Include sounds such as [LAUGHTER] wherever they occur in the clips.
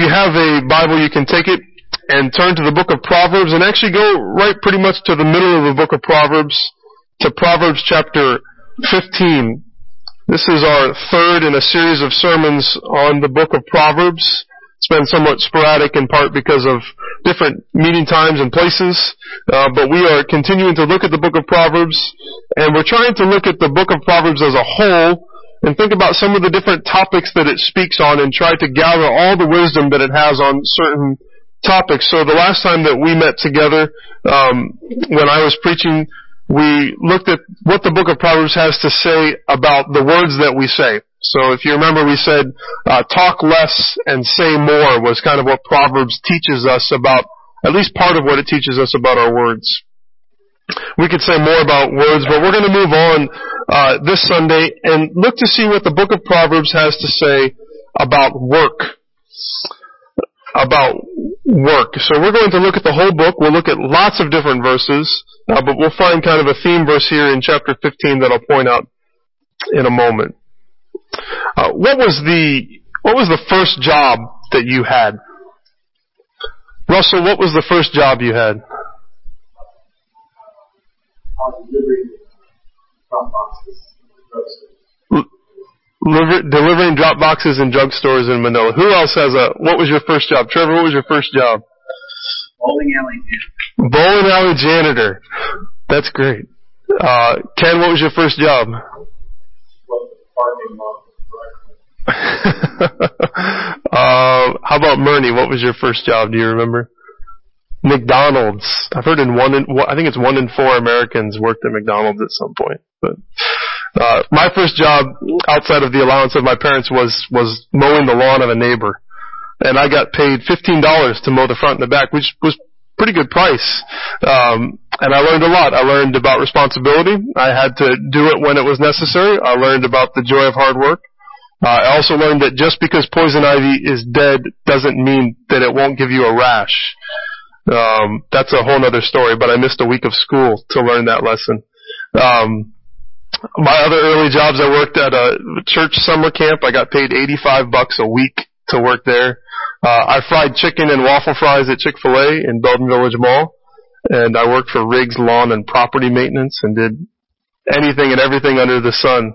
you have a Bible, you can take it and turn to the book of Proverbs and actually go right pretty much to the middle of the book of Proverbs to Proverbs chapter 15. This is our third in a series of sermons on the book of Proverbs. It's been somewhat sporadic in part because of different meeting times and places, uh, but we are continuing to look at the book of Proverbs, and we're trying to look at the book of Proverbs as a whole and think about some of the different topics that it speaks on and try to gather all the wisdom that it has on certain topics. So the last time that we met together, um, when I was preaching, we looked at what the book of Proverbs has to say about the words that we say. So if you remember, we said uh, talk less and say more was kind of what Proverbs teaches us about, at least part of what it teaches us about our words. We could say more about words, but we're going to move on uh, this Sunday and look to see what the book of Proverbs has to say about work. About work. So we're going to look at the whole book. We'll look at lots of different verses, uh, but we'll find kind of a theme verse here in chapter 15 that I'll point out in a moment. Uh, what was the what was the first job that you had? Russell, what was the first job you had? Deliver, delivering drop boxes in drugstores in Manila. Who else has a? What was your first job, Trevor? What was your first job? Bowling alley janitor. Bowling alley janitor. That's great. Uh, Ken, what was your first job? [LAUGHS] uh, how about Murney? What was your first job? Do you remember? McDonald's. I've heard in one in, I think it's one in four Americans worked at McDonald's at some point. But uh, my first job outside of the allowance of my parents was was mowing the lawn of a neighbor, and I got paid fifteen dollars to mow the front and the back, which was pretty good price. Um, and I learned a lot. I learned about responsibility. I had to do it when it was necessary. I learned about the joy of hard work. Uh, I also learned that just because poison ivy is dead doesn't mean that it won't give you a rash. Um, that's a whole other story, but I missed a week of school to learn that lesson. Um, my other early jobs, I worked at a church summer camp. I got paid 85 bucks a week to work there. Uh, I fried chicken and waffle fries at Chick-fil-A in Belden Village Mall. And I worked for Riggs Lawn and Property Maintenance and did anything and everything under the sun.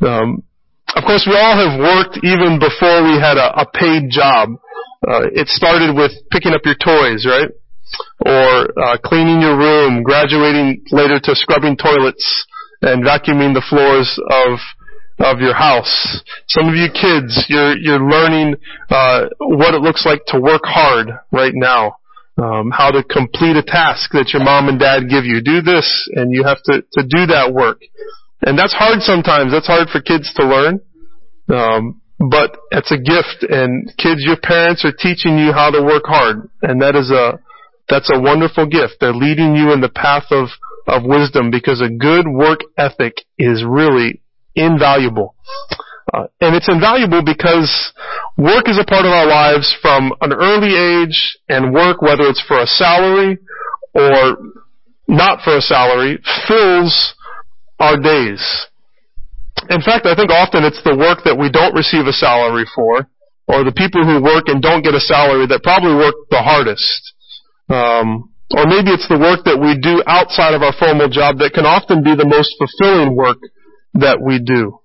Um, of course, we all have worked even before we had a, a paid job. Uh, it started with picking up your toys, right? Or uh, cleaning your room, graduating later to scrubbing toilets and vacuuming the floors of of your house. Some of you kids, you're you're learning uh, what it looks like to work hard right now. Um, how to complete a task that your mom and dad give you. Do this, and you have to to do that work. And that's hard sometimes. That's hard for kids to learn. Um, but it's a gift and kids, your parents are teaching you how to work hard and that is a, that's a wonderful gift. They're leading you in the path of, of wisdom because a good work ethic is really invaluable. Uh, and it's invaluable because work is a part of our lives from an early age and work, whether it's for a salary or not for a salary, fills our days. In fact, I think often it's the work that we don't receive a salary for, or the people who work and don't get a salary that probably work the hardest. Um, or maybe it's the work that we do outside of our formal job that can often be the most fulfilling work that we do.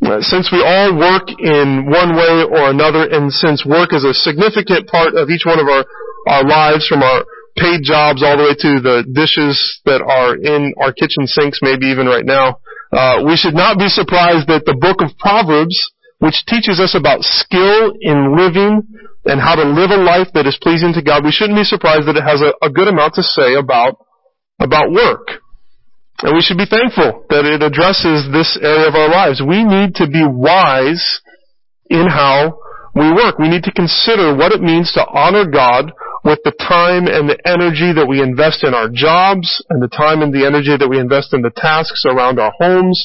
Since we all work in one way or another, and since work is a significant part of each one of our, our lives, from our paid jobs all the way to the dishes that are in our kitchen sinks, maybe even right now, uh, we should not be surprised that the book of Proverbs, which teaches us about skill in living and how to live a life that is pleasing to God, we shouldn't be surprised that it has a, a good amount to say about, about work. And we should be thankful that it addresses this area of our lives. We need to be wise in how we work. We need to consider what it means to honor God with the time and the energy that we invest in our jobs and the time and the energy that we invest in the tasks around our homes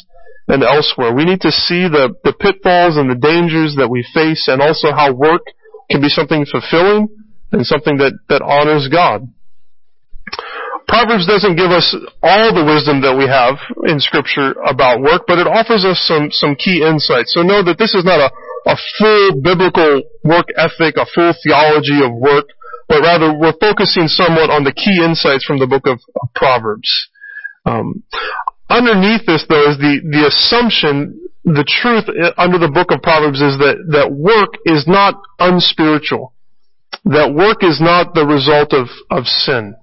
and elsewhere. We need to see the, the pitfalls and the dangers that we face and also how work can be something fulfilling and something that, that honors God. Proverbs doesn't give us all the wisdom that we have in scripture about work, but it offers us some, some key insights. So know that this is not a, a full biblical work ethic, a full theology of work, but rather we're focusing somewhat on the key insights from the book of Proverbs. Um, underneath this, though, is the, the assumption, the truth eh, under the book of Proverbs is that, that work is not unspiritual. That work is not the result of, of sin.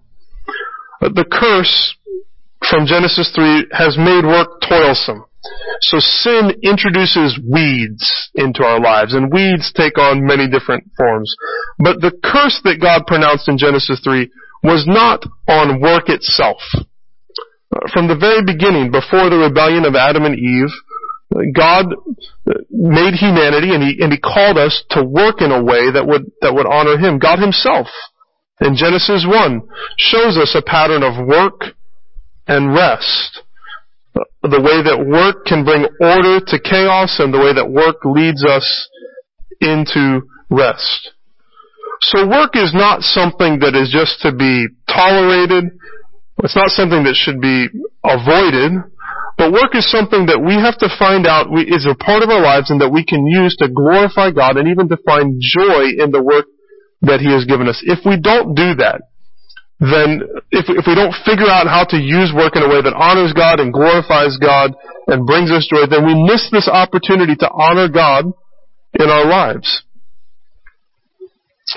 The curse from Genesis 3 has made work toilsome. So sin introduces weeds into our lives, and weeds take on many different forms. But the curse that God pronounced in Genesis 3 was not on work itself. From the very beginning, before the rebellion of Adam and Eve, God made humanity and he, and he called us to work in a way that would, that would honor Him. God Himself, in Genesis 1, shows us a pattern of work and rest the way that work can bring order to chaos and the way that work leads us into rest. So work is not something that is just to be tolerated. It's not something that should be avoided. But work is something that we have to find out is a part of our lives and that we can use to glorify God and even to find joy in the work that He has given us. If we don't do that, then if, if we don't figure out how to use work in a way that honors God and glorifies God and brings us joy, then we miss this opportunity to honor God in our lives.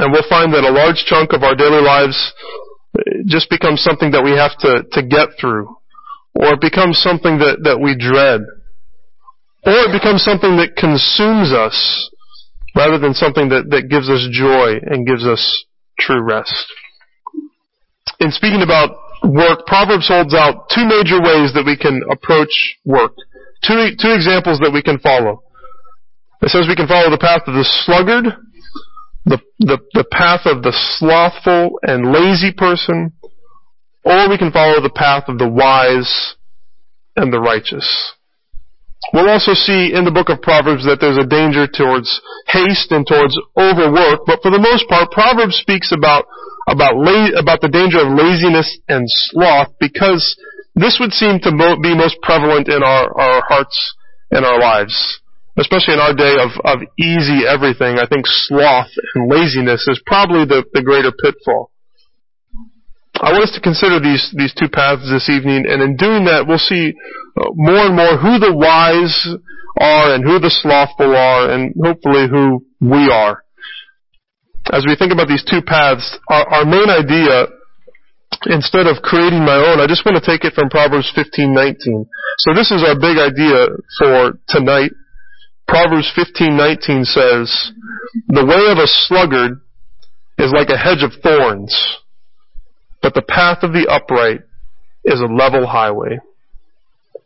And we'll find that a large chunk of our daily lives just becomes something that we have to, to get through. Or it becomes something that, that we dread. Or it becomes something that consumes us rather than something that, that gives us joy and gives us true rest in speaking about work, Proverbs holds out two major ways that we can approach work. Two, two examples that we can follow. It says we can follow the path of the sluggard, the, the, the path of the slothful and lazy person, or we can follow the path of the wise and the righteous. We'll also see in the book of Proverbs that there's a danger towards haste and towards overwork, but for the most part, Proverbs speaks about about la- about the danger of laziness and sloth because this would seem to mo- be most prevalent in our, our hearts and our lives. Especially in our day of, of easy everything, I think sloth and laziness is probably the, the greater pitfall. I want us to consider these, these two paths this evening, and in doing that, we'll see uh, more and more who the wise are and who the slothful are, and hopefully who we are as we think about these two paths, our, our main idea, instead of creating my own, I just want to take it from Proverbs 15:19. So this is our big idea for tonight. Proverbs 15:19 says, "The way of a sluggard is like a hedge of thorns, but the path of the upright is a level highway."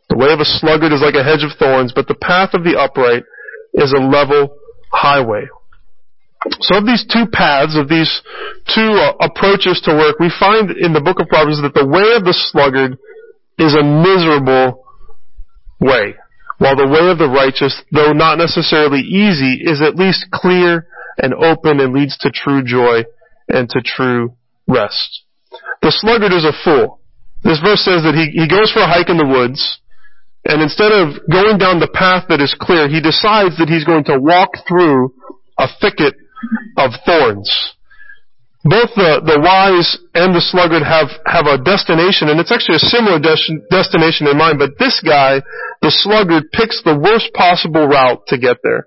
The way of a sluggard is like a hedge of thorns, but the path of the upright is a level highway. So of these two paths, of these two uh, approaches to work, we find in the book of Proverbs that the way of the sluggard is a miserable way, while the way of the righteous, though not necessarily easy, is at least clear and open and leads to true joy and to true rest. The sluggard is a fool. This verse says that he, he goes for a hike in the woods, and instead of going down the path that is clear, he decides that he's going to walk through a thicket of thorns. Both the, the wise and the sluggard have, have a destination, and it's actually a similar des- destination in mind, but this guy, the sluggard, picks the worst possible route to get there.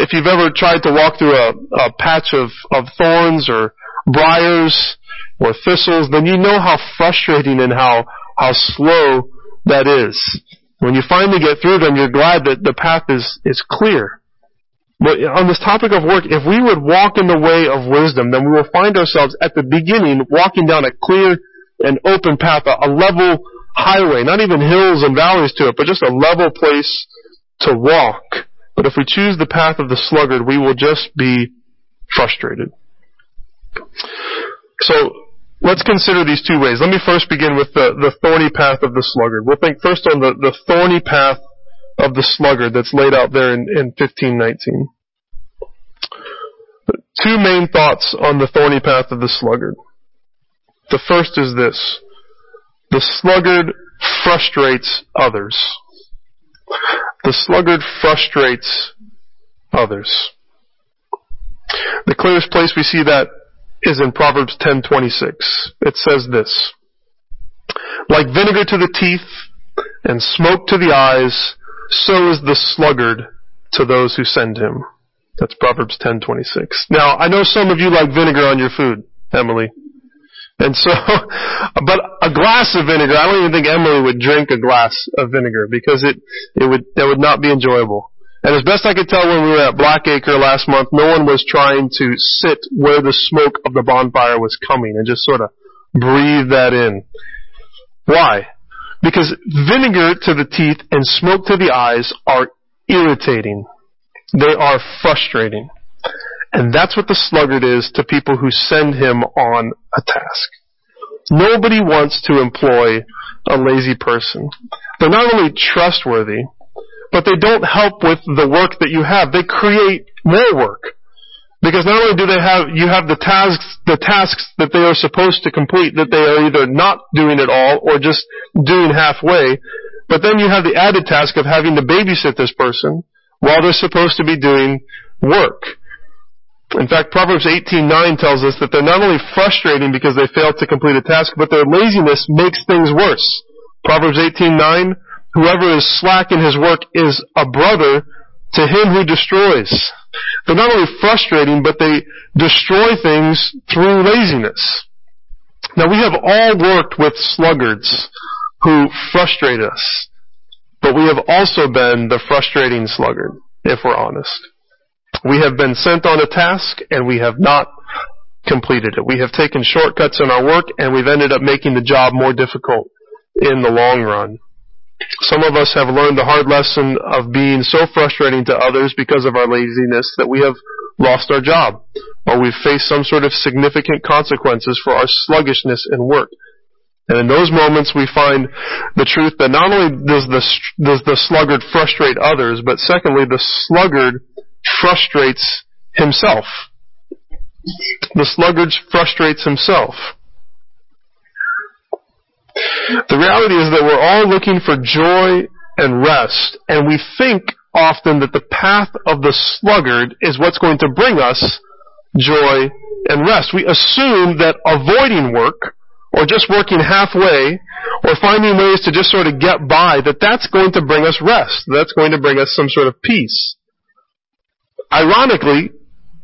If you've ever tried to walk through a, a patch of, of thorns or briars or thistles, then you know how frustrating and how, how slow that is. When you finally get through them, you're glad that the path is, is clear. But on this topic of work, if we would walk in the way of wisdom, then we will find ourselves at the beginning walking down a clear and open path, a level highway, not even hills and valleys to it, but just a level place to walk. But if we choose the path of the sluggard, we will just be frustrated. So, let's consider these two ways. Let me first begin with the, the thorny path of the sluggard. We'll think first on the, the thorny path of the sluggard that's laid out there in, in 1519. Two main thoughts on the thorny path of the sluggard. The first is this. The sluggard frustrates others. The sluggard frustrates others. The clearest place we see that is in Proverbs 10:26. It says this: Like vinegar to the teeth and smoke to the eyes, so is the sluggard to those who send him. That's Proverbs 10:26. Now, I know some of you like vinegar on your food, Emily. And so, [LAUGHS] but a glass of vinegar, I don't even think Emily would drink a glass of vinegar because it, it would, that would not be enjoyable. And as best I could tell when we were at Blackacre last month, no one was trying to sit where the smoke of the bonfire was coming and just sort of breathe that in. Why? Because vinegar to the teeth and smoke to the eyes are irritating. They are frustrating. And that's what the sluggard is to people who send him on a task. Nobody wants to employ a lazy person. They're not only trustworthy, but they don't help with the work that you have. They create more work. Because not only do they have, you have the tasks, the tasks that they are supposed to complete that they are either not doing at all or just doing halfway, but then you have the added task of having to babysit this person while they're supposed to be doing work. In fact, Proverbs 18:9 tells us that they're not only frustrating because they fail to complete a task, but their laziness makes things worse. Proverbs 18:9, whoever is slack in his work is a brother to him who destroys. They're not only frustrating, but they destroy things through laziness. Now we have all worked with sluggards who frustrate us, but we have also been the frustrating sluggard, if we're honest. We have been sent on a task and we have not completed it. We have taken shortcuts in our work and we've ended up making the job more difficult in the long run. Some of us have learned the hard lesson of being so frustrating to others because of our laziness that we have lost our job or we've faced some sort of significant consequences for our sluggishness in work. And in those moments we find the truth that not only does the, does the sluggard frustrate others, but secondly, the sluggard frustrates himself. The sluggard frustrates himself. The reality is that we're all looking for joy and rest, and we think often that the path of the sluggard is what's going to bring us joy and rest. We assume that avoiding work, or just working halfway, or finding ways to just sort of get by, that that's going to bring us rest. That's going to bring us some sort of peace. Ironically,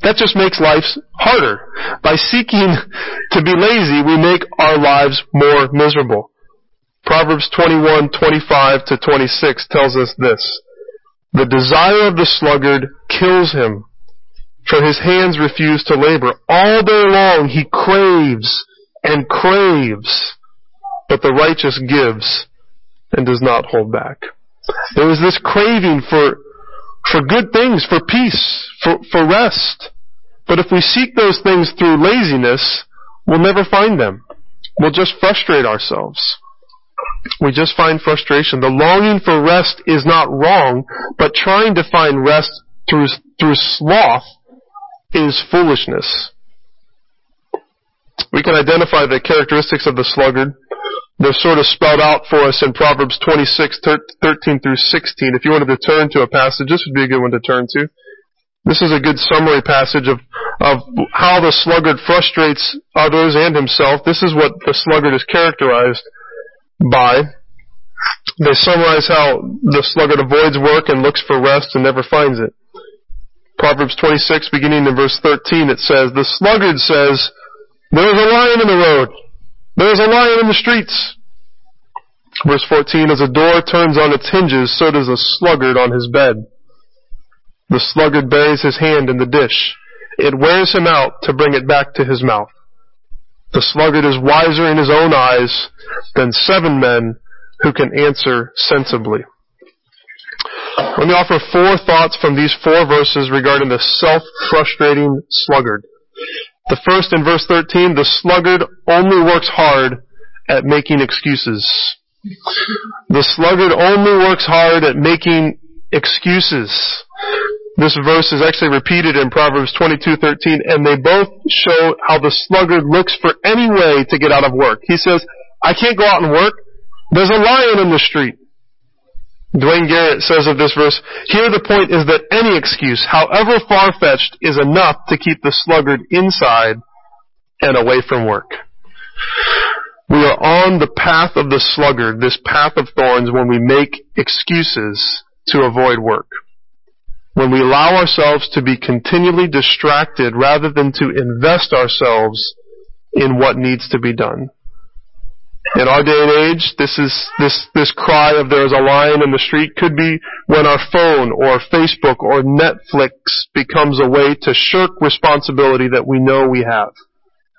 that just makes life harder. By seeking to be lazy, we make our lives more miserable. Proverbs 21:25 to 26 tells us this. The desire of the sluggard kills him, for his hands refuse to labor. All day long he craves and craves, but the righteous gives and does not hold back. There is this craving for for good things, for peace, for, for rest. But if we seek those things through laziness, we'll never find them. We'll just frustrate ourselves. We just find frustration. The longing for rest is not wrong, but trying to find rest through, through sloth is foolishness. We can identify the characteristics of the sluggard they're sort of spelled out for us in Proverbs 26, 13 through 16. If you wanted to turn to a passage, this would be a good one to turn to. This is a good summary passage of, of how the sluggard frustrates others and himself. This is what the sluggard is characterized by. They summarize how the sluggard avoids work and looks for rest and never finds it. Proverbs 26, beginning in verse 13, it says, The sluggard says, There is a lion in the road there is a lion in the streets. Verse 14, as a door turns on its hinges, so does a sluggard on his bed. The sluggard buries his hand in the dish. It wears him out to bring it back to his mouth. The sluggard is wiser in his own eyes than seven men who can answer sensibly. Let me offer four thoughts from these four verses regarding the self-frustrating sluggard. The first in verse 13, the sluggard only works hard at making excuses. The sluggard only works hard at making excuses. This verse is actually repeated in Proverbs 22:13 and they both show how the sluggard looks for any way to get out of work. He says, "I can't go out and work. There's a lion in the street." Duane Garrett says of this verse, here the point is that any excuse, however far-fetched, is enough to keep the sluggard inside and away from work. We are on the path of the sluggard, this path of thorns, when we make excuses to avoid work. When we allow ourselves to be continually distracted rather than to invest ourselves in what needs to be done. In our day and age, this is this this cry of there's a lion in the street could be when our phone or Facebook or Netflix becomes a way to shirk responsibility that we know we have.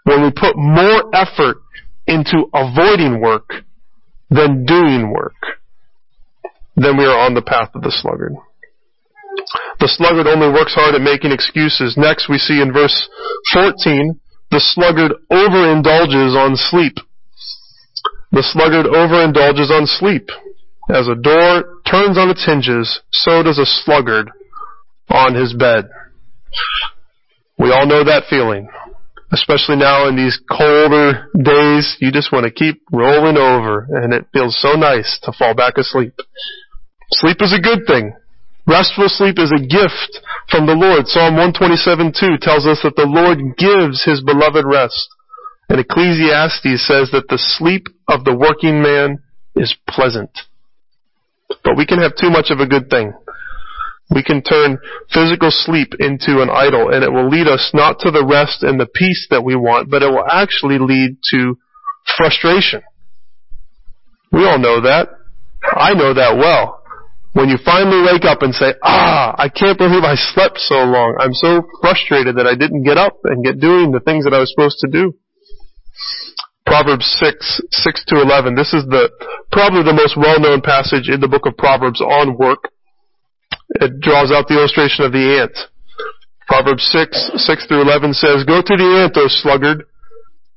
When we put more effort into avoiding work than doing work, then we are on the path of the sluggard. The sluggard only works hard at making excuses. Next we see in verse 14, the sluggard overindulges on sleep. The sluggard overindulges on sleep. As a door turns on its hinges, so does a sluggard on his bed. We all know that feeling. Especially now in these colder days, you just want to keep rolling over and it feels so nice to fall back asleep. Sleep is a good thing. Restful sleep is a gift from the Lord. Psalm 127:2 tells us that the Lord gives his beloved rest. And Ecclesiastes says that the sleep of the working man is pleasant. But we can have too much of a good thing. We can turn physical sleep into an idol and it will lead us not to the rest and the peace that we want, but it will actually lead to frustration. We all know that. I know that well. When you finally wake up and say, ah, I can't believe I slept so long. I'm so frustrated that I didn't get up and get doing the things that I was supposed to do. Proverbs 6, 6 to 11. This is the, probably the most well-known passage in the book of Proverbs on work. It draws out the illustration of the ant. Proverbs 6, 6 through 11 says, Go to the ant, O sluggard.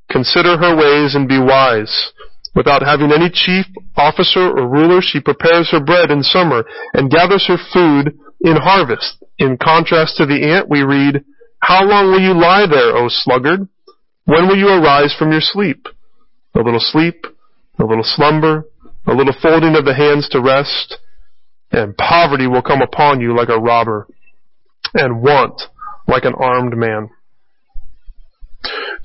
Consider her ways and be wise. Without having any chief, officer, or ruler, she prepares her bread in summer and gathers her food in harvest. In contrast to the ant, we read, How long will you lie there, O sluggard? When will you arise from your sleep? A little sleep, a little slumber, a little folding of the hands to rest, and poverty will come upon you like a robber, and want like an armed man.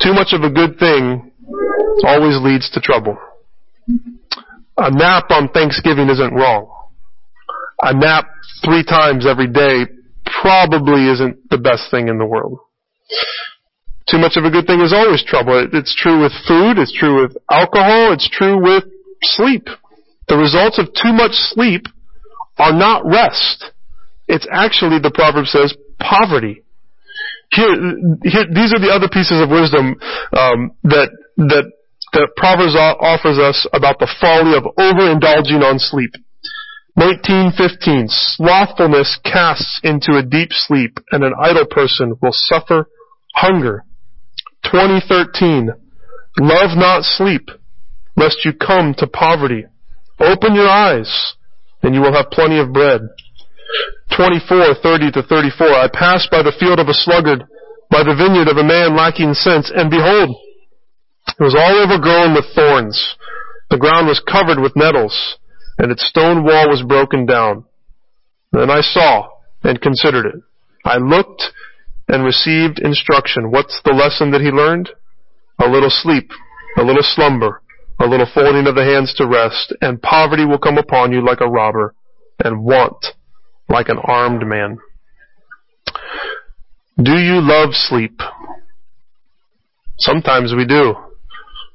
Too much of a good thing always leads to trouble. A nap on Thanksgiving isn't wrong. A nap three times every day probably isn't the best thing in the world. Too much of a good thing is always trouble. It's true with food, it's true with alcohol, it's true with sleep. The results of too much sleep are not rest. It's actually, the proverb says, poverty. Here, here these are the other pieces of wisdom um, that that that Proverbs offers us about the folly of overindulging on sleep. 1915, slothfulness casts into a deep sleep, and an idle person will suffer hunger. 2013, love not sleep, lest you come to poverty. Open your eyes, and you will have plenty of bread. 24, 30 to 34, I passed by the field of a sluggard, by the vineyard of a man lacking sense, and behold, it was all overgrown with thorns. The ground was covered with nettles, and its stone wall was broken down. Then I saw and considered it. I looked and received instruction. What's the lesson that he learned? A little sleep, a little slumber, a little folding of the hands to rest, and poverty will come upon you like a robber, and want like an armed man. Do you love sleep? Sometimes we do.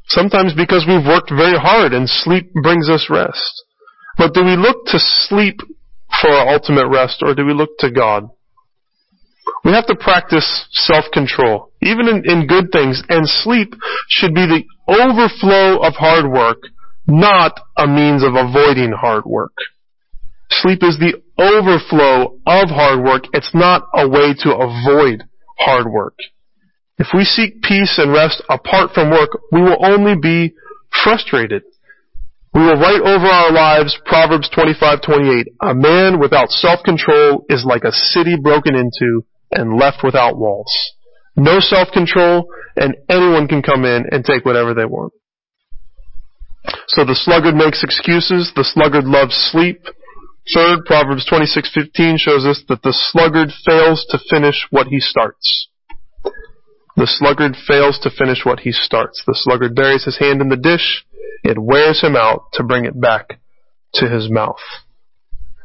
Sometimes because we've worked very hard and sleep brings us rest. But do we look to sleep for our ultimate rest or do we look to God? We have to practice self-control, even in, in good things, and sleep should be the overflow of hard work, not a means of avoiding hard work. Sleep is the overflow of hard work. It's not a way to avoid hard work. If we seek peace and rest apart from work, we will only be frustrated. We will write over our lives Proverbs 25:28. A man without self-control is like a city broken into and left without walls. No self-control and anyone can come in and take whatever they want. So the sluggard makes excuses, the sluggard loves sleep, Third, Proverbs 26:15 shows us that the sluggard fails to finish what he starts. The sluggard fails to finish what he starts. The sluggard buries his hand in the dish. It wears him out to bring it back to his mouth.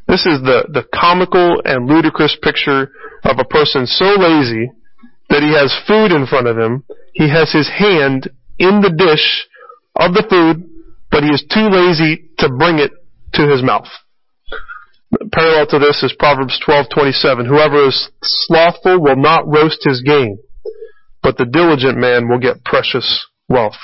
This is the, the comical and ludicrous picture of a person so lazy that he has food in front of him. He has his hand in the dish of the food, but he is too lazy to bring it to his mouth. Parallel to this is Proverbs 12:27. Whoever is slothful will not roast his game, but the diligent man will get precious wealth.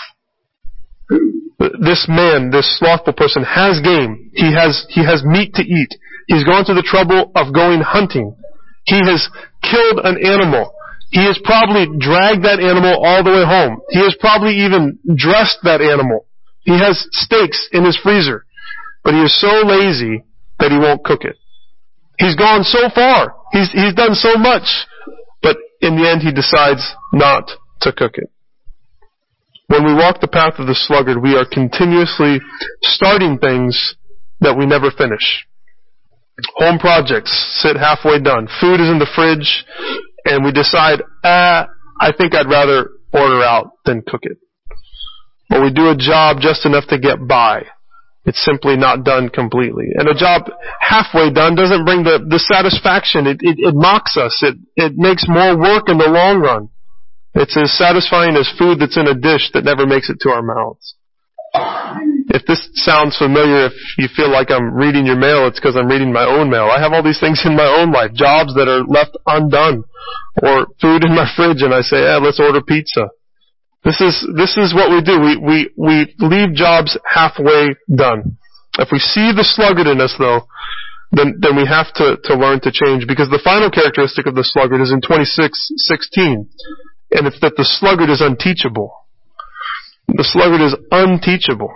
This man, this slothful person has game. He has, he has meat to eat. He's gone to the trouble of going hunting. He has killed an animal. He has probably dragged that animal all the way home. He has probably even dressed that animal. He has steaks in his freezer. But he is so lazy that he won't cook it. He's gone so far. He's, he's done so much. In the end he decides not to cook it. When we walk the path of the sluggard, we are continuously starting things that we never finish. Home projects sit halfway done. Food is in the fridge, and we decide, ah, I think I'd rather order out than cook it. Or we do a job just enough to get by. It's simply not done completely. And a job halfway done doesn't bring the, the satisfaction. It, it, it mocks us. It, it makes more work in the long run. It's as satisfying as food that's in a dish that never makes it to our mouths. If this sounds familiar, if you feel like I'm reading your mail, it's because I'm reading my own mail. I have all these things [LAUGHS] in my own life, jobs that are left undone, or food in my fridge, and I say, "Yeah, let's order pizza." This is this is what we do. We we we leave jobs halfway done. If we see the sluggard in us, though, then then we have to to learn to change because the final characteristic of the sluggard is in 26:16, and it's that the sluggard is unteachable. The sluggard is unteachable.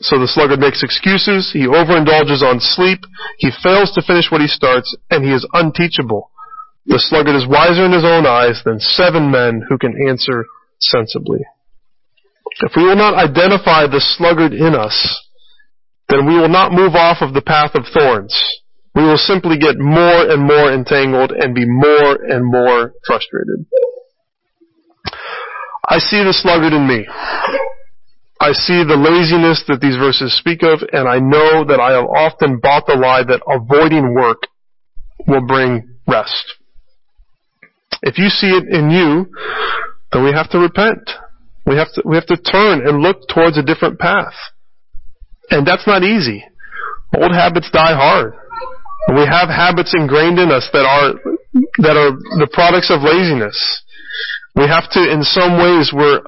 So the sluggard makes excuses, he overindulges on sleep, he fails to finish what he starts, and he is unteachable. The sluggard is wiser in his own eyes than seven men who can answer sensibly. If we will not identify the sluggard in us, then we will not move off of the path of thorns. We will simply get more and more entangled and be more and more frustrated. I see the sluggard in me. I see the laziness that these verses speak of, and I know that I have often bought the lie that avoiding work will bring rest. If you see it in you, then we have to repent. We have to, we have to turn and look towards a different path. And that's not easy. Old habits die hard. We have habits ingrained in us that are, that are the products of laziness. We have to, in some ways, we're,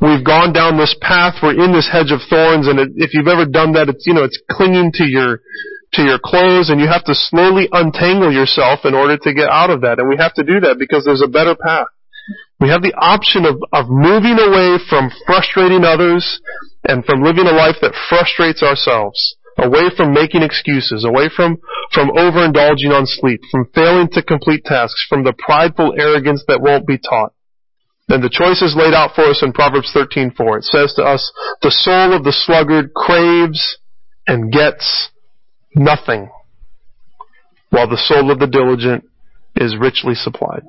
we've gone down this path, we're in this hedge of thorns, and if you've ever done that, it's, you know, it's clinging to your, to your clothes, and you have to slowly untangle yourself in order to get out of that. And we have to do that because there's a better path. We have the option of, of moving away from frustrating others and from living a life that frustrates ourselves away from making excuses, away from, from overindulging on sleep, from failing to complete tasks, from the prideful arrogance that won't be taught. And the choice is laid out for us in Proverbs 13:4. It says to us, "The soul of the sluggard craves and gets nothing, while the soul of the diligent is richly supplied."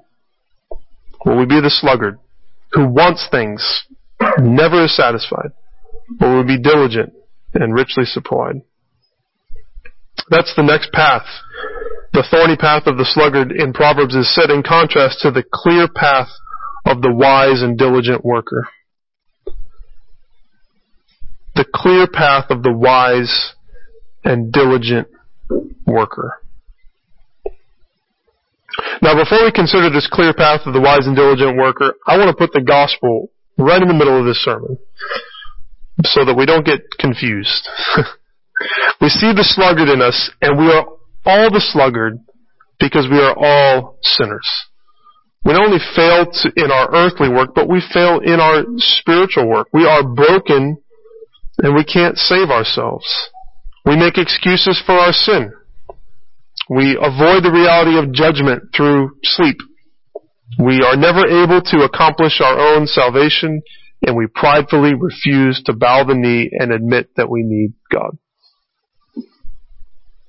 Will we be the sluggard who wants things, never is satisfied, or will we be diligent and richly supplied? That's the next path. The thorny path of the sluggard in Proverbs is set in contrast to the clear path of the wise and diligent worker. The clear path of the wise and diligent worker. Now, before we consider this clear path of the wise and diligent worker, I want to put the gospel right in the middle of this sermon so that we don't get confused. [LAUGHS] we see the sluggard in us, and we are all the sluggard because we are all sinners. We not only fail to, in our earthly work, but we fail in our spiritual work. We are broken and we can't save ourselves. We make excuses for our sin. We avoid the reality of judgment through sleep. We are never able to accomplish our own salvation and we pridefully refuse to bow the knee and admit that we need God.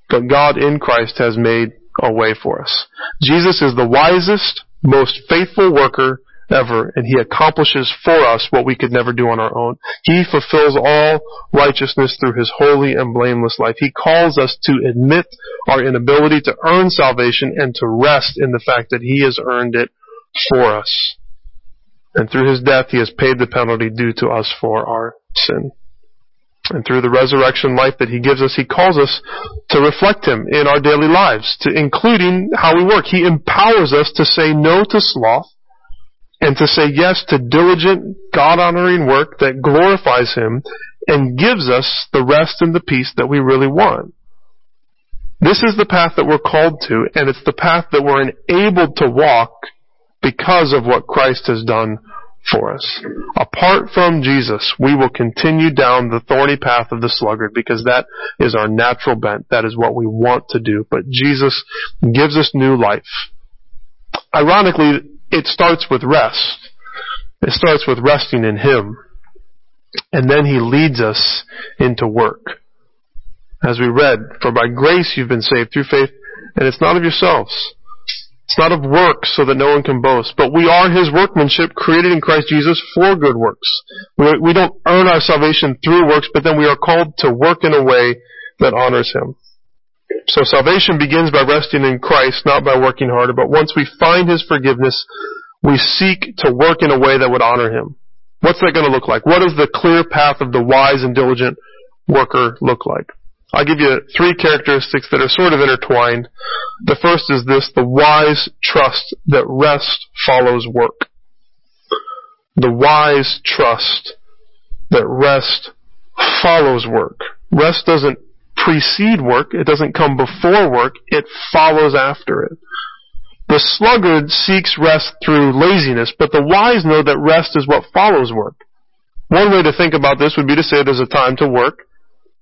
but God in Christ has made a way for us. Jesus is the wisest, most faithful worker ever, and he accomplishes for us what we could never do on our own. He fulfills all righteousness through his holy and blameless life. He calls us to admit our inability to earn salvation and to rest in the fact that he has earned it for us. And through his death, he has paid the penalty due to us for our sin. And through the resurrection life that he gives us, he calls us to reflect him in our daily lives, to including how we work. He empowers us to say no to sloth and to say yes to diligent, God-honoring work that glorifies him and gives us the rest and the peace that we really want. This is the path that we're called to, and it's the path that we're enabled to walk because of what Christ has done for us. Apart from Jesus, we will continue down the thorny path of the sluggard because that is our natural bent. That is what we want to do. But Jesus gives us new life. Ironically, it starts with rest. It starts with resting in Him. And then He leads us into work. As we read, for by grace you've been saved through faith, and it's not of yourselves. It's not of works so that no one can boast, but we are His workmanship created in Christ Jesus for good works. We, we don't earn our salvation through works, but then we are called to work in a way that honors Him. So salvation begins by resting in Christ, not by working harder, but once we find His forgiveness, we seek to work in a way that would honor Him. What's that going to look like? What does the clear path of the wise and diligent worker look like? I'll give you three characteristics that are sort of intertwined. The first is this, the wise trust that rest follows work. The wise trust that rest follows work. Rest doesn't precede work, it doesn't come before work, it follows after it. The sluggard seeks rest through laziness, but the wise know that rest is what follows work. One way to think about this would be to say there's a time to work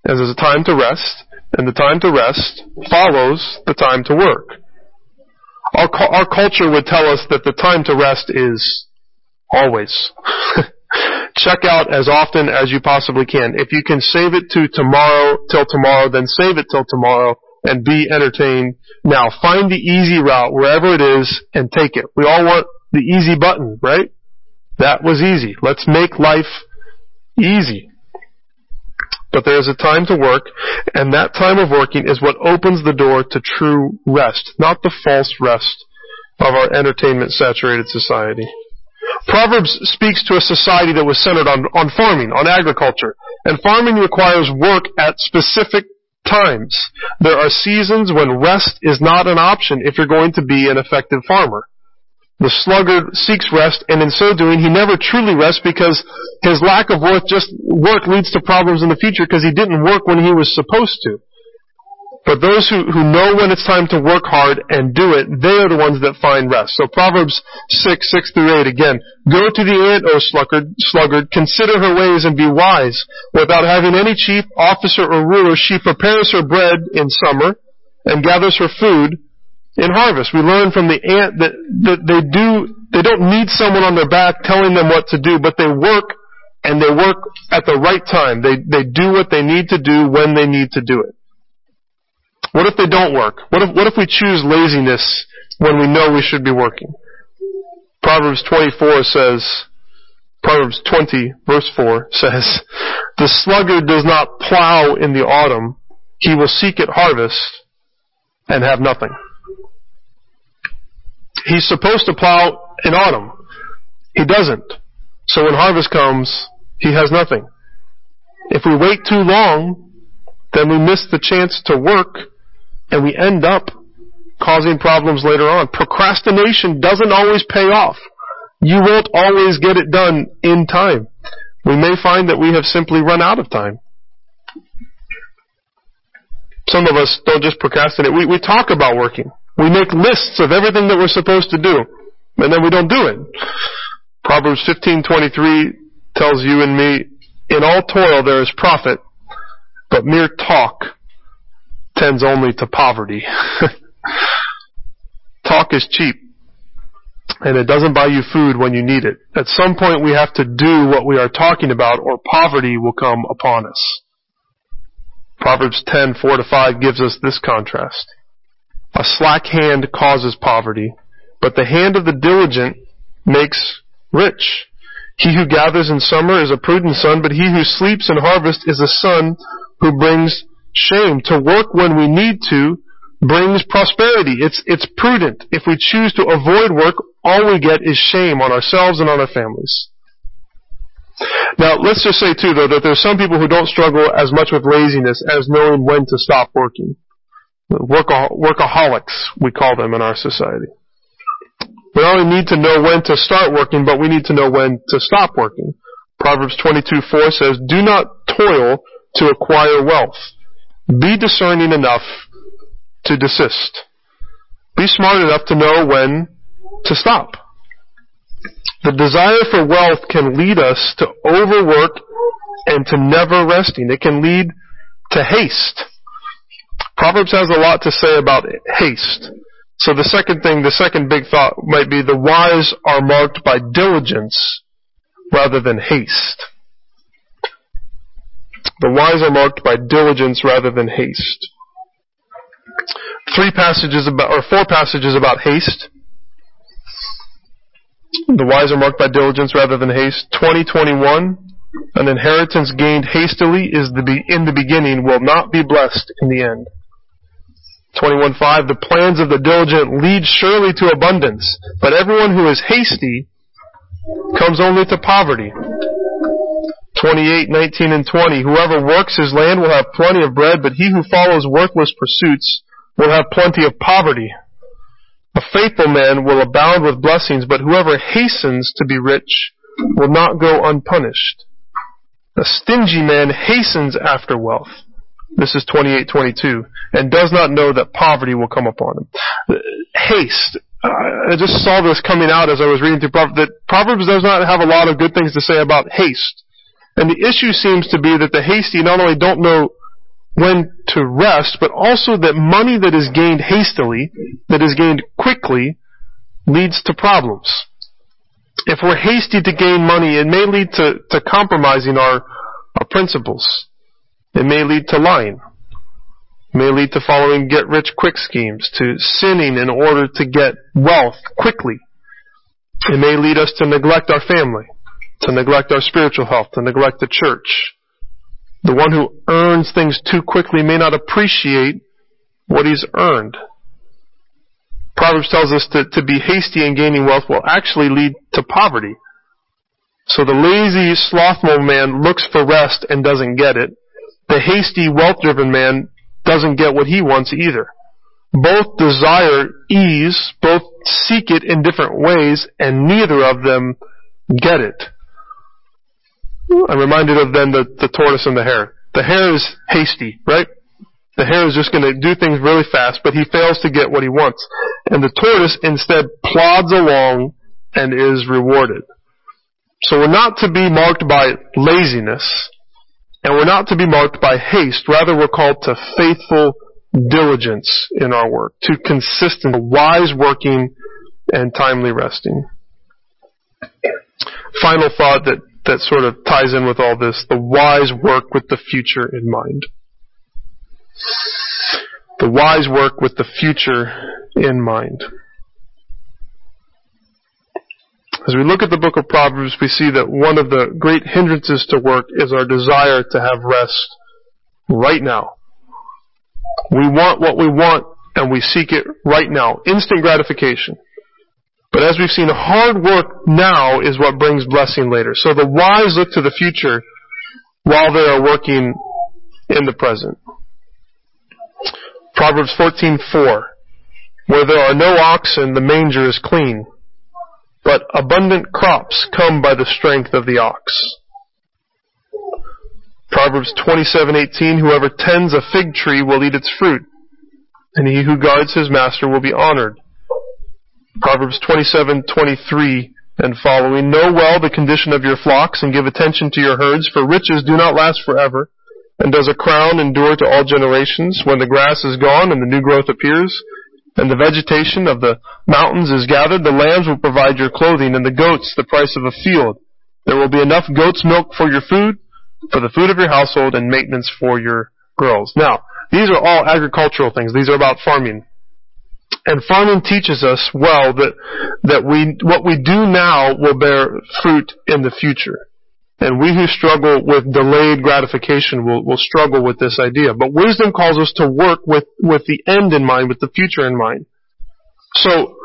as there's a time to rest, and the time to rest follows the time to work. Our, our culture would tell us that the time to rest is always. [LAUGHS] Check out as often as you possibly can. If you can save it to tomorrow, till tomorrow, then save it till tomorrow and be entertained now. Find the easy route wherever it is and take it. We all want the easy button, right? That was easy. Let's make life easy. But there is a time to work, and that time of working is what opens the door to true rest, not the false rest of our entertainment saturated society. Proverbs speaks to a society that was centered on, on farming, on agriculture. And farming requires work at specific times. There are seasons when rest is not an option if you're going to be an effective farmer. The sluggard seeks rest, and in so doing, he never truly rests because his lack of work just work leads to problems in the future because he didn't work when he was supposed to. But those who, who know when it's time to work hard and do it, they are the ones that find rest. So Proverbs 6, 6 through 8 again. Go to the ant, O sluggard, sluggard, consider her ways and be wise. Without having any chief, officer, or ruler, she prepares her bread in summer and gathers her food in harvest. We learn from the ant that, that they do, they don't need someone on their back telling them what to do, but they work and they work at the right time. They, they do what they need to do when they need to do it. What if they don't work? What if, what if we choose laziness when we know we should be working? Proverbs 24 says, Proverbs 20 verse 4 says, The sluggard does not plow in the autumn. He will seek at harvest and have nothing. He's supposed to plow in autumn. He doesn't. So when harvest comes, he has nothing. If we wait too long, then we miss the chance to work and we end up causing problems later on. Procrastination doesn't always pay off. You won't always get it done in time. We may find that we have simply run out of time. Some of us don't just procrastinate. We, we talk about working. We make lists of everything that we're supposed to do, and then we don't do it. Proverbs 15:23 tells you and me, "In all toil there is profit, but mere talk tends only to poverty." [LAUGHS] talk is cheap, and it doesn't buy you food when you need it. At some point we have to do what we are talking about, or poverty will come upon us. Proverbs 10, 4 to 5 gives us this contrast. A slack hand causes poverty, but the hand of the diligent makes rich. He who gathers in summer is a prudent son, but he who sleeps in harvest is a son who brings shame. To work when we need to brings prosperity. It's, it's prudent. If we choose to avoid work, all we get is shame on ourselves and on our families. Now, let's just say too, though, that there's some people who don't struggle as much with laziness as knowing when to stop working. workaholics, we call them in our society. We only need to know when to start working, but we need to know when to stop working. Proverbs 22:4 says, "Do not toil to acquire wealth. Be discerning enough to desist. Be smart enough to know when to stop." The desire for wealth can lead us to overwork and to never resting. It can lead to haste. Proverbs has a lot to say about haste. So the second thing, the second big thought might be the wise are marked by diligence rather than haste. The wise are marked by diligence rather than haste. Three passages about, or four passages about haste. The wise are marked by diligence rather than haste. 2021, an inheritance gained hastily is the be, in the beginning will not be blessed in the end. 21.5, the plans of the diligent lead surely to abundance, but everyone who is hasty comes only to poverty. 28, 19, and 20, whoever works his land will have plenty of bread, but he who follows worthless pursuits will have plenty of poverty. A faithful man will abound with blessings, but whoever hastens to be rich will not go unpunished. A stingy man hastens after wealth this is 28:22, and does not know that poverty will come upon him. Haste. I just saw this coming out as I was reading through Proverbs. That Proverbs does not have a lot of good things to say about haste, and the issue seems to be that the hasty not only don't know when to rest, but also that money that is gained hastily, that is gained quickly, leads to problems. If we're hasty to gain money, it may lead to, to compromising our, our principles. It may lead to lying. It may lead to following get rich quick schemes, to sinning in order to get wealth quickly. It may lead us to neglect our family, to neglect our spiritual health, to neglect the church. The one who earns things too quickly may not appreciate what he's earned. Proverbs tells us that to be hasty in gaining wealth will actually lead to poverty. So the lazy, slothful man looks for rest and doesn't get it. The hasty, wealth-driven man doesn't get what he wants either. Both desire ease, both seek it in different ways, and neither of them get it. I'm reminded of then the, the tortoise and the hare. The hare is hasty, right? The hare is just going to do things really fast, but he fails to get what he wants. And the tortoise instead plods along and is rewarded. So we're not to be marked by laziness, and we're not to be marked by haste. Rather, we're called to faithful diligence in our work, to consistent, wise working, and timely resting. Final thought that, that sort of ties in with all this, the wise work with the future in mind. The wise work with the future in mind. As we look at the book of Proverbs, we see that one of the great hindrances to work is our desire to have rest right now. We want what we want and we seek it right now. Instant gratification. But as we've seen, hard work now is what brings blessing later. So the wise look to the future while they are working in the present. Proverbs 14:4 Where there are no oxen, the manger is clean, but abundant crops come by the strength of the ox. Proverbs 27:18 Whoever tends a fig tree will eat its fruit, and he who guards his master will be honored. Proverbs 27:23 and following Know well the condition of your flocks and give attention to your herds, for riches do not last forever, and does a crown endure to all generations? When the grass is gone and the new growth appears, and the vegetation of the mountains is gathered, the lambs will provide your clothing, and the goats the price of a field. There will be enough goat's milk for your food, for the food of your household, and maintenance for your grows. Now, these are all agricultural things. These are about farming. And farming teaches us well that, that we, what we do now will bear fruit in the future. And we who struggle with delayed gratification will, will struggle with this idea. But wisdom calls us to work with, with the end in mind, with the future in mind. So,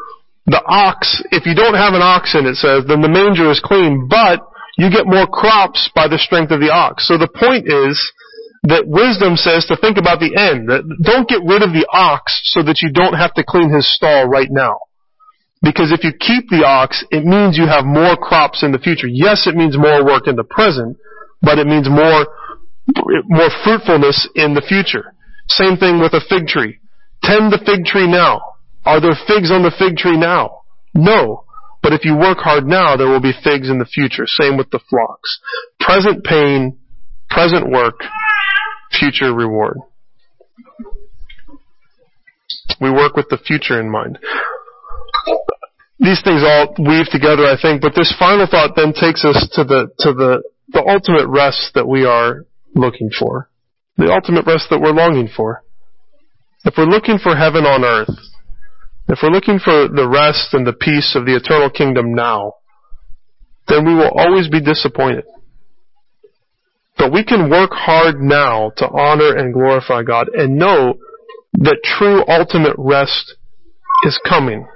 the ox, if you don't have an ox oxen, it says, then the manger is clean, but you get more crops by the strength of the ox. So the point is, that wisdom says to think about the end. Don't get rid of the ox so that you don't have to clean his stall right now. Because if you keep the ox, it means you have more crops in the future. Yes, it means more work in the present, but it means more, more fruitfulness in the future. Same thing with a fig tree. Tend the fig tree now. Are there figs on the fig tree now? No. But if you work hard now, there will be figs in the future. Same with the flocks. Present pain, present work, future reward. We work with the future in mind. These things all weave together, I think, but this final thought then takes us to the, to the, the ultimate rest that we are looking for. The ultimate rest that we're longing for. If we're looking for heaven on earth, if we're looking for the rest and the peace of the eternal kingdom now, then we will always be disappointed. But we can work hard now to honor and glorify God and know that true ultimate rest is coming.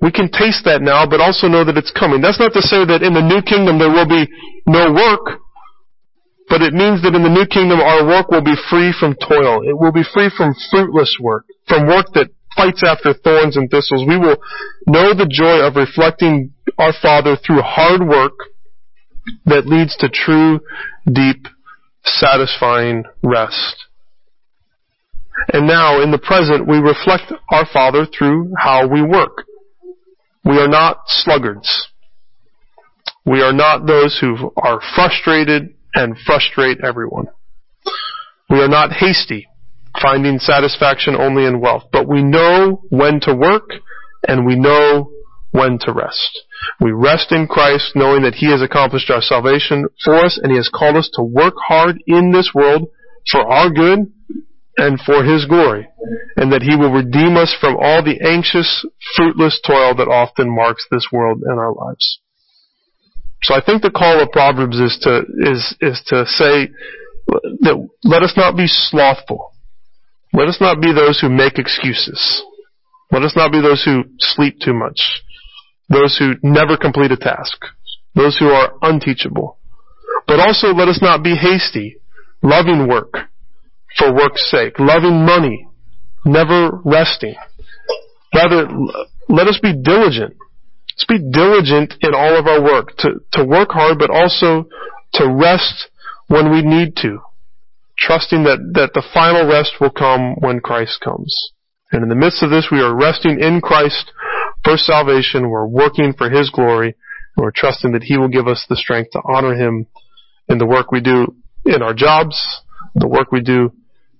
We can taste that now, but also know that it's coming. That's not to say that in the new kingdom there will be no work, but it means that in the new kingdom our work will be free from toil. It will be free from fruitless work, from work that fights after thorns and thistles. We will know the joy of reflecting our Father through hard work that leads to true, deep, satisfying rest. And now, in the present, we reflect our Father through how we work. We are not sluggards. We are not those who are frustrated and frustrate everyone. We are not hasty, finding satisfaction only in wealth, but we know when to work and we know when to rest. We rest in Christ knowing that He has accomplished our salvation for us and He has called us to work hard in this world for our good and for His glory. And that He will redeem us from all the anxious, fruitless toil that often marks this world and our lives. So I think the call of Proverbs is to, is, is to say that let us not be slothful. Let us not be those who make excuses. Let us not be those who sleep too much those who never complete a task, those who are unteachable. But also let us not be hasty, loving work for work's sake, loving money, never resting. Rather, let us be diligent. Let's be diligent in all of our work, to, to work hard, but also to rest when we need to, trusting that, that the final rest will come when Christ comes. And in the midst of this, we are resting in Christ for salvation. We're working for His glory. And we're trusting that He will give us the strength to honor Him in the work we do in our jobs, the work we do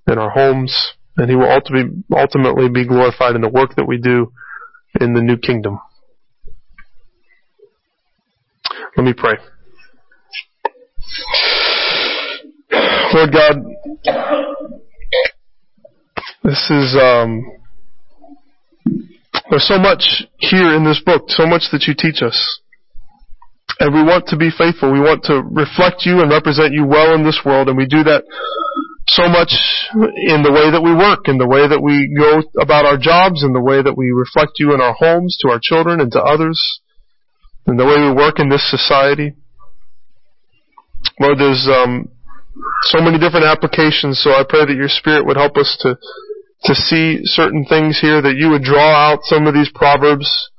in our homes, and He will ultimately, ultimately be glorified in the work that we do in the new kingdom. Let me pray. Lord God, this is um, there's so much here in this book, so much that you teach us. And we want to be faithful. We want to reflect you and represent you well in this world, and we do that so much in the way that we work, in the way that we go about our jobs, in the way that we reflect you in our homes, to our children and to others, in the way we work in this society. Lord, there's um, so many different applications, so I pray that your Spirit would help us to to see certain things here, that you would draw out some of these proverbs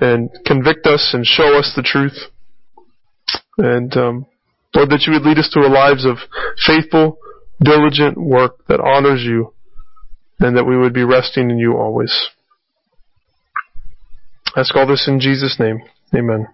and convict us and show us the truth. And um, Lord, that you would lead us to a lives of faithful, diligent work that honors you, and that we would be resting in you always. I ask all this in Jesus' name. Amen.